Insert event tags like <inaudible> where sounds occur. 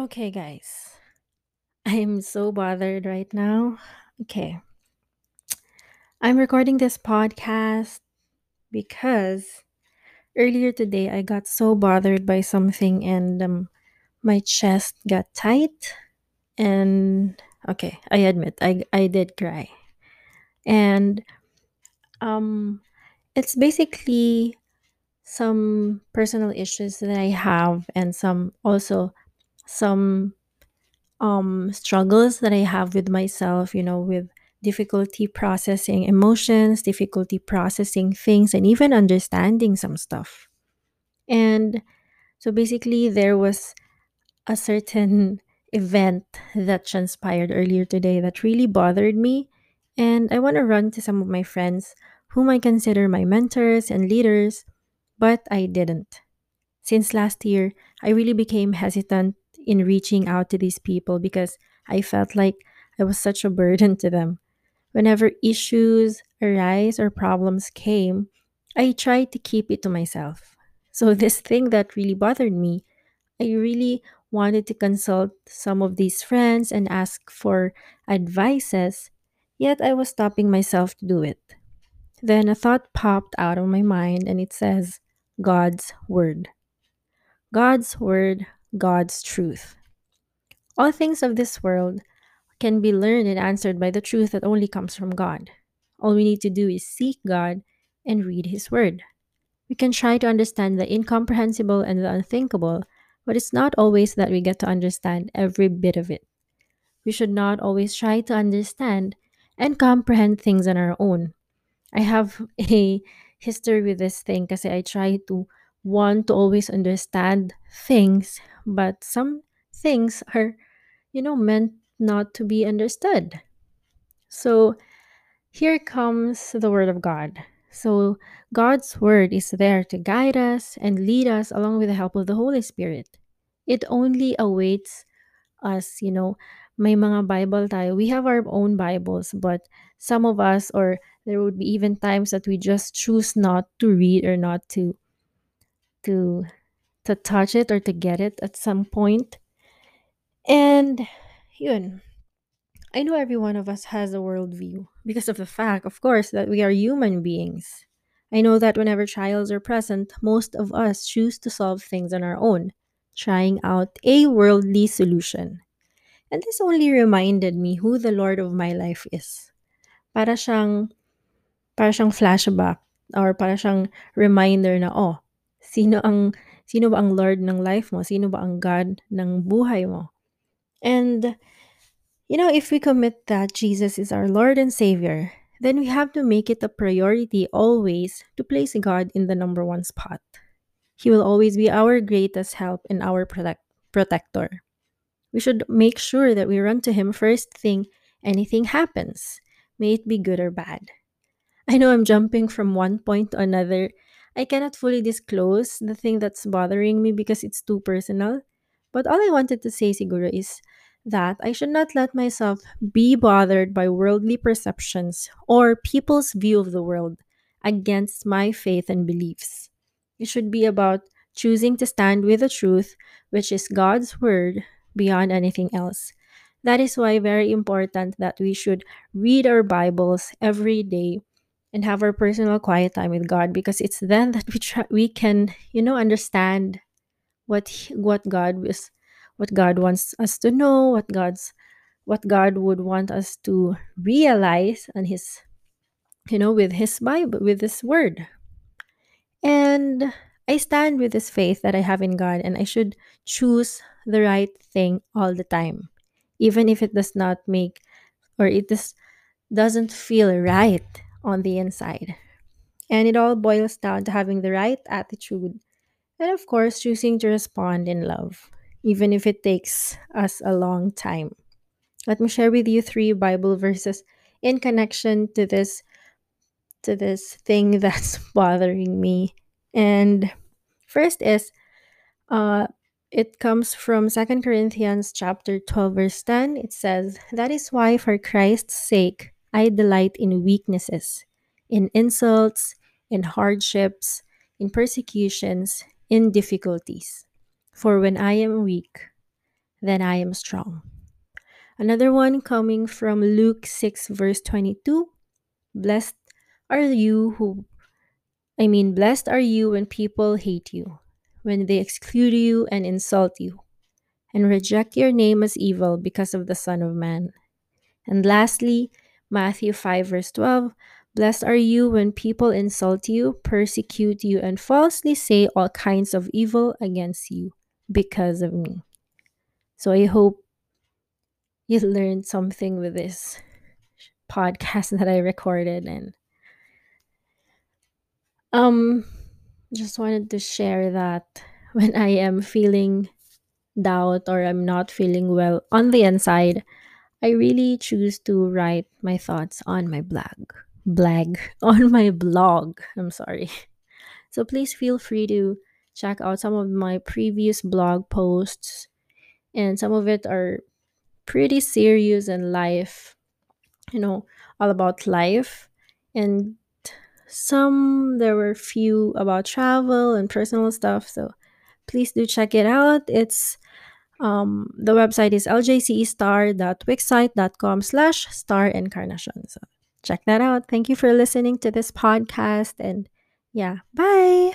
Okay, guys. I'm so bothered right now. Okay. I'm recording this podcast because earlier today I got so bothered by something and um, my chest got tight. And okay, I admit I, I did cry. And um, it's basically some personal issues that I have and some also some um struggles that I have with myself, you know, with difficulty processing emotions, difficulty processing things and even understanding some stuff. And so basically there was a certain <laughs> event that transpired earlier today that really bothered me and I want to run to some of my friends whom I consider my mentors and leaders, but I didn't. Since last year, I really became hesitant in reaching out to these people because I felt like I was such a burden to them. Whenever issues arise or problems came, I tried to keep it to myself. So, <laughs> this thing that really bothered me, I really wanted to consult some of these friends and ask for advices, yet I was stopping myself to do it. Then a thought popped out of my mind and it says, God's Word. God's Word, God's truth. All things of this world can be learned and answered by the truth that only comes from God. All we need to do is seek God and read His Word. We can try to understand the incomprehensible and the unthinkable, but it's not always that we get to understand every bit of it. We should not always try to understand and comprehend things on our own. I have <laughs> a history with this thing because I try to want to always understand things, but some things are, you know, meant not to be understood. So here comes the Word of God. So God's Word is there to guide us and lead us along with the help of the Holy Spirit. It only awaits us, you know, may mga Bible tayo. We have our own Bibles, but some of us, or there would be even times that we just choose not to read or not to to to touch it or to get it at some point. And yun, I know every one of us has a worldview because of the fact, of course, that we are human beings. I know that whenever trials are present, most of us choose to solve things on our own, trying out a worldly solution. And this only reminded me who the Lord of my life is. Para siyang, para siyang flashback or para siyang reminder na, oh, sino ang, sino ba ang Lord ng life mo? Sino ba ang God ng buhay mo? And, you know, if we commit that Jesus is our Lord and Savior, then we have to make it a priority always to place God in the number one spot. He will always be our greatest help and our protect- protector. We should make sure that we run to Him first thing anything happens, may it be good or bad. I know I'm jumping from one point to another. I cannot fully disclose the thing that's bothering me because it's too personal. But all I wanted to say, siguro, is that I should not let myself be bothered by worldly perceptions or people's view of the world against my faith and beliefs. It should be about choosing to stand with the truth, which is God's word, beyond anything else. That is why very important that we should read our Bibles every day and have our personal quiet time with God because it's then that we try, we can, you know, understand what he- what God was what God wants us to know, what God's what God would want us to realize and his you know with his Bible with his word. And I stand with this faith that I have in God and I should choose the right thing all the time even if it does not make or it doesn't feel right on the inside. And it all boils down to having the right attitude and, of course, choosing to respond in love, even if it takes us a long time. Let me share with you three Bible verses in connection to this to this thing <laughs> that's bothering me. And first is uh it comes from Second Corinthians chapter 12 verse 10. It says, "That is why for Christ's sake I delight in weaknesses, in insults, in hardships, in persecutions, in difficulties. For when I am weak, then I am strong. Another one coming from Luke 6, verse 22 Blessed are you who, I mean, blessed are you when people hate you, when they exclude you and insult you, and reject your name as evil because of the Son of Man. And lastly, Matthew 5, verse 12 Blessed are you when people insult you, persecute you, and falsely say all kinds of evil against you because of me. So I hope you learned something with this podcast <laughs> that I recorded and um just wanted to share that when I am feeling doubt or I'm not feeling well on the inside, I really choose to write my thoughts on my blog. Blag <laughs> on my blog. I'm sorry. <laughs> So please feel free to check out some of my previous blog posts and some of it are pretty serious and life, you know, all about life and some there were few about travel and personal stuff so please do check it out it's um, the website is ljcestar.wixsite.com slash star incarnation so check that out. Thank you for listening to this podcast and yeah bye